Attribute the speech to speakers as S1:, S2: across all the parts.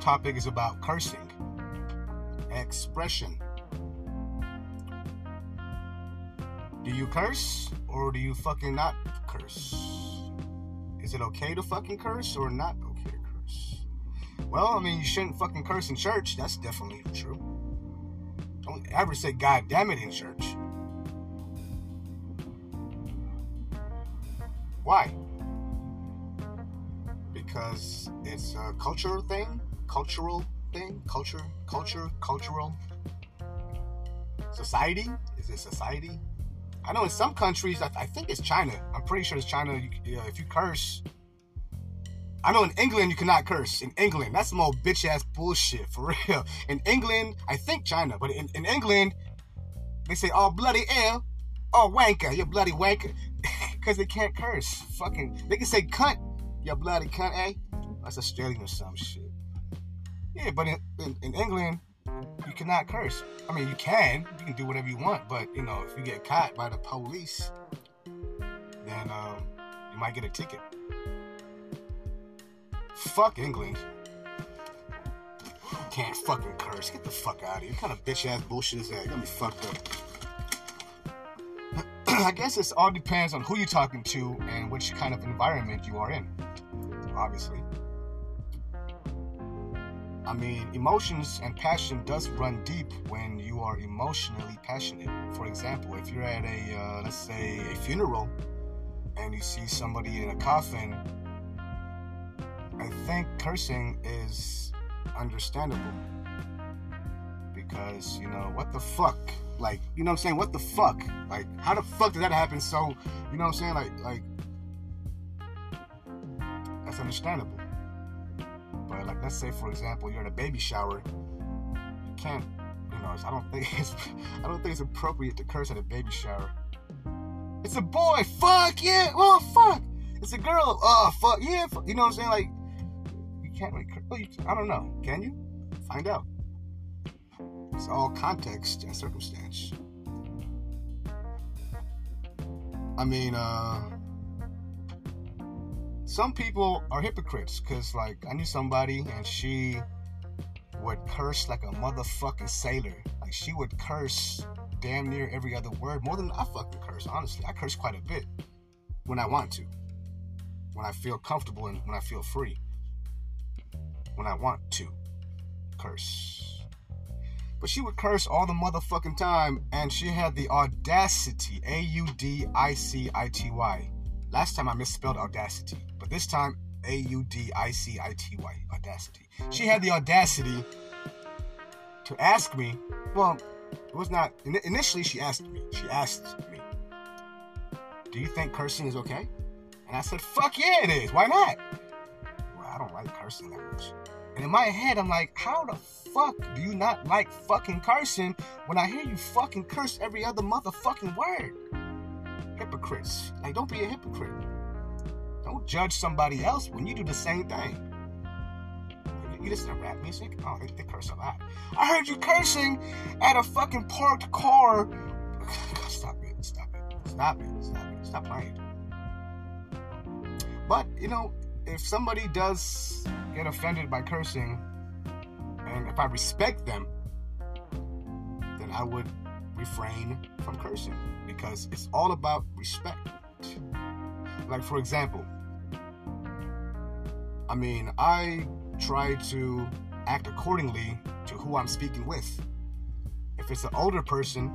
S1: topic is about cursing, expression. Do you curse or do you fucking not curse? Is it okay to fucking curse or not okay to curse? Well, I mean, you shouldn't fucking curse in church. That's definitely true. Don't ever say God damn it in church. Why? Because it's a cultural thing, cultural thing, culture, culture, cultural. Society? Is it society? I know in some countries, I, I think it's China. I'm pretty sure it's China. You, you know, if you curse, I know in England you cannot curse. In England, that's some old bitch ass bullshit for real. In England, I think China, but in, in England, they say, "Oh bloody hell, oh wanker, you bloody wanker," because they can't curse. Fucking, they can say "cunt," you bloody cunt, eh? That's Australian or some shit. Yeah, but in, in, in England, you cannot curse. I mean, you can, you can do whatever you want, but you know, if you get caught by the police, then um, you might get a ticket. Fuck England. You can't fucking curse. Get the fuck out of here. What kind of bitch ass bullshit is that? You got me fucked up. I guess it all depends on who you're talking to and which kind of environment you are in. Obviously. I mean, emotions and passion does run deep when you are emotionally passionate. For example, if you're at a, uh, let's say, a funeral and you see somebody in a coffin, I think cursing is understandable. Because, you know, what the fuck? Like, you know what I'm saying? What the fuck? Like, how the fuck did that happen? So, you know what I'm saying? Like, like, that's understandable. But like, let's say for example, you're at a baby shower. You can't, you know. I don't think it's, I don't think it's appropriate to curse at a baby shower. It's a boy. Fuck yeah. Oh fuck. It's a girl. Oh fuck yeah. Fuck. You know what I'm saying? Like, you can't really. Well, you, I don't know. Can you? Find out. It's all context and circumstance. I mean, uh some people are hypocrites because like i knew somebody and she would curse like a motherfucking sailor. Like she would curse damn near every other word more than i fucking curse honestly. I curse quite a bit when i want to. When i feel comfortable and when i feel free. When i want to curse. But she would curse all the motherfucking time and she had the audacity a-u-d-i-c-i-t-y last time i misspelled audacity but this time A U D I C I T Y, audacity. She had the audacity to ask me, well, it was not, initially she asked me, she asked me, do you think cursing is okay? And I said, fuck yeah, it is. Why not? Well, I don't like cursing that much. And in my head, I'm like, how the fuck do you not like fucking cursing when I hear you fucking curse every other motherfucking word? Hypocrites. Like, don't be a hypocrite. Don't judge somebody else when you do the same thing. You listen to rap music? Oh, they, they curse a lot. I heard you cursing at a fucking parked car. Stop it. Stop it. Stop it. Stop it. Stop playing. But, you know, if somebody does get offended by cursing, and if I respect them, then I would refrain from cursing because it's all about respect. Like, for example, I mean, I try to act accordingly to who I'm speaking with. If it's an older person,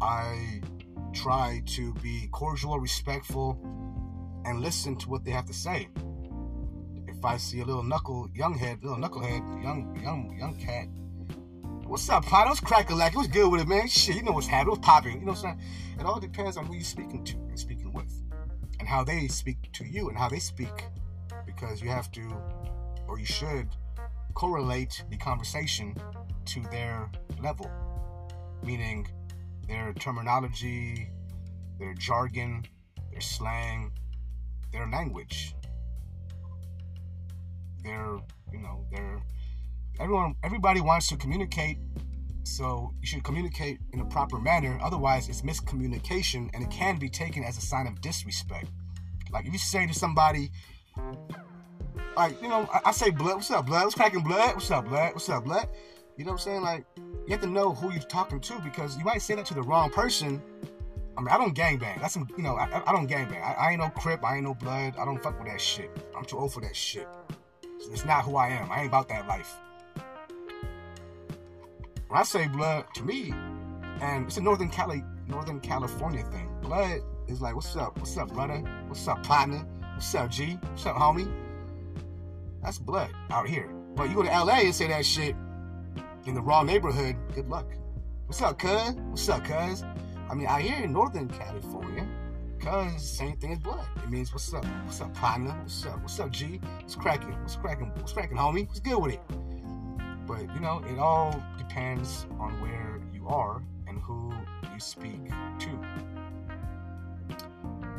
S1: I try to be cordial, respectful, and listen to what they have to say. If I see a little knuckle, young head, little knucklehead, young, young, young cat, what's up, pot? What's crack a lack? was good with it, man? Shit, you know what's happening, what's popping. You know what I'm saying? It all depends on who you're speaking to and speaking with, and how they speak to you and how they speak because you have to, or you should, correlate the conversation to their level, meaning their terminology, their jargon, their slang, their language, their, you know, their, everyone, everybody wants to communicate. So you should communicate in a proper manner. Otherwise, it's miscommunication and it can be taken as a sign of disrespect. Like if you say to somebody, like, you know, I, I, say blood. What's up, blood? What's cracking blood? What's up, blood? What's up, blood? You know what I'm saying? Like, you have to know who you're talking to because you might say that to the wrong person. I mean, I don't gangbang. That's some, you know, I, I don't gangbang. I, I ain't no crip. I ain't no blood. I don't fuck with that shit. I'm too old for that shit. It's not who I am. I ain't about that life. When I say blood, to me, and it's a Northern Cali, Northern California thing. Blood is like, what's up? What's up, brother? What's up, partner? What's up, G? What's up, homie? That's blood out here. But you go to LA and say that shit in the wrong neighborhood, good luck. What's up, cuz? What's up, cuz? I mean, out here in Northern California, cuz same thing as blood. It means what's up? What's up, partner? What's up? What's up, G? What's cracking? What's cracking? What's cracking, homie? What's good with it? But you know, it all depends on where you are and who you speak to.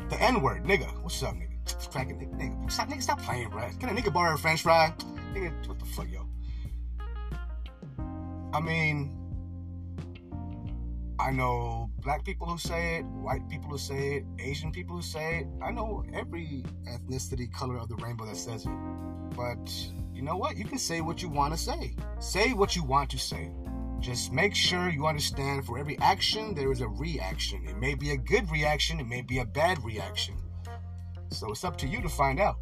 S1: The N word, nigga. What's up, nigga? Cracking, nigga? nigga? Stop, nigga, stop playing, bro. Can a nigga borrow a French fry? Nigga, what the fuck, yo? I mean, I know black people who say it, white people who say it, Asian people who say it. I know every ethnicity, color of the rainbow that says it. But you know what? You can say what you want to say. Say what you want to say. Just make sure you understand for every action, there is a reaction. It may be a good reaction, it may be a bad reaction. So it's up to you to find out.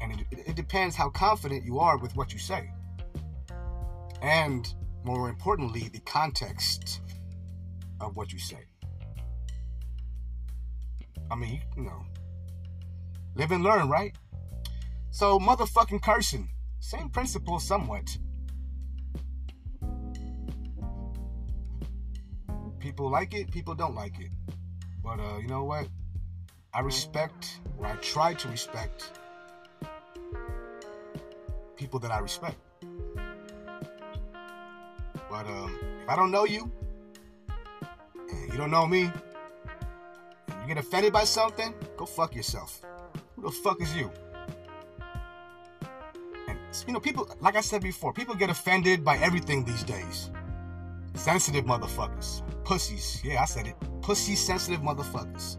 S1: And it, it depends how confident you are with what you say. And more importantly, the context of what you say. I mean, you know, live and learn, right? So, motherfucking cursing, same principle somewhat. People like it, people don't like it. But uh, you know what? I respect, or I try to respect, people that I respect. But um, if I don't know you, you don't know me, you get offended by something, go fuck yourself. Who the fuck is you? You know, people, like I said before, people get offended by everything these days. Sensitive motherfuckers. Pussies. Yeah, I said it. Pussy sensitive motherfuckers.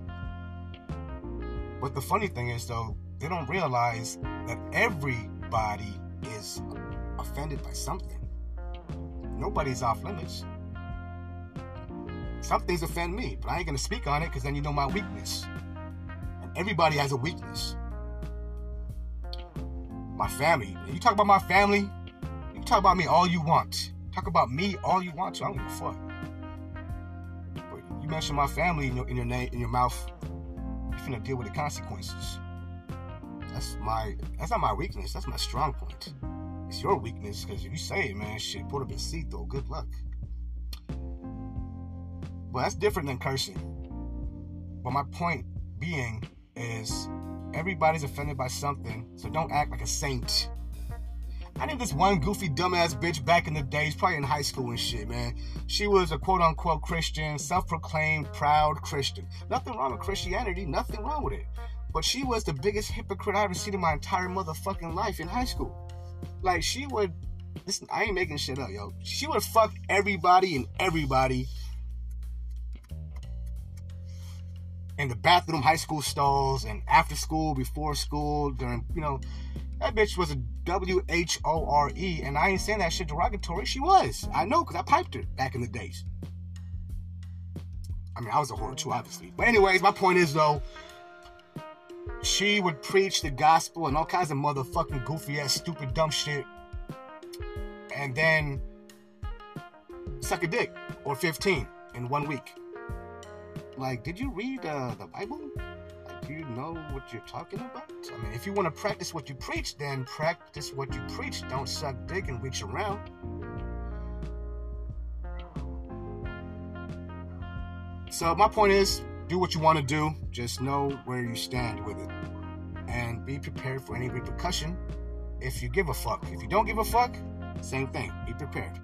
S1: But the funny thing is, though, they don't realize that everybody is offended by something. Nobody's off limits. Some things offend me, but I ain't gonna speak on it because then you know my weakness. And everybody has a weakness. My family. You talk about my family, you talk about me all you want. Talk about me all you want to. I don't give a fuck. But you mention my family in your in your name in your mouth, you're gonna deal with the consequences. That's my that's not my weakness, that's my strong point. It's your weakness, because if you say it, man, shit, put up a seat though. Good luck. But that's different than cursing. But my point being is everybody's offended by something, so don't act like a saint. I knew this one goofy dumbass bitch back in the days, probably in high school and shit, man. She was a quote unquote Christian, self proclaimed proud Christian. Nothing wrong with Christianity, nothing wrong with it. But she was the biggest hypocrite I ever seen in my entire motherfucking life in high school. Like, she would, listen, I ain't making shit up, yo. She would fuck everybody and everybody in the bathroom, high school stalls, and after school, before school, during, you know, that bitch was a W H O R E, and I ain't saying that shit derogatory. She was. I know, because I piped her back in the days. I mean, I was a whore too, obviously. But, anyways, my point is, though, she would preach the gospel and all kinds of motherfucking goofy ass, stupid, dumb shit. And then suck a dick or 15 in one week. Like, did you read uh, the Bible? Like, do you know what you're talking about? I mean, if you want to practice what you preach, then practice what you preach. Don't suck dick and reach around. So, my point is do what you want to do, just know where you stand with it. And be prepared for any repercussion if you give a fuck. If you don't give a fuck, same thing. Be prepared.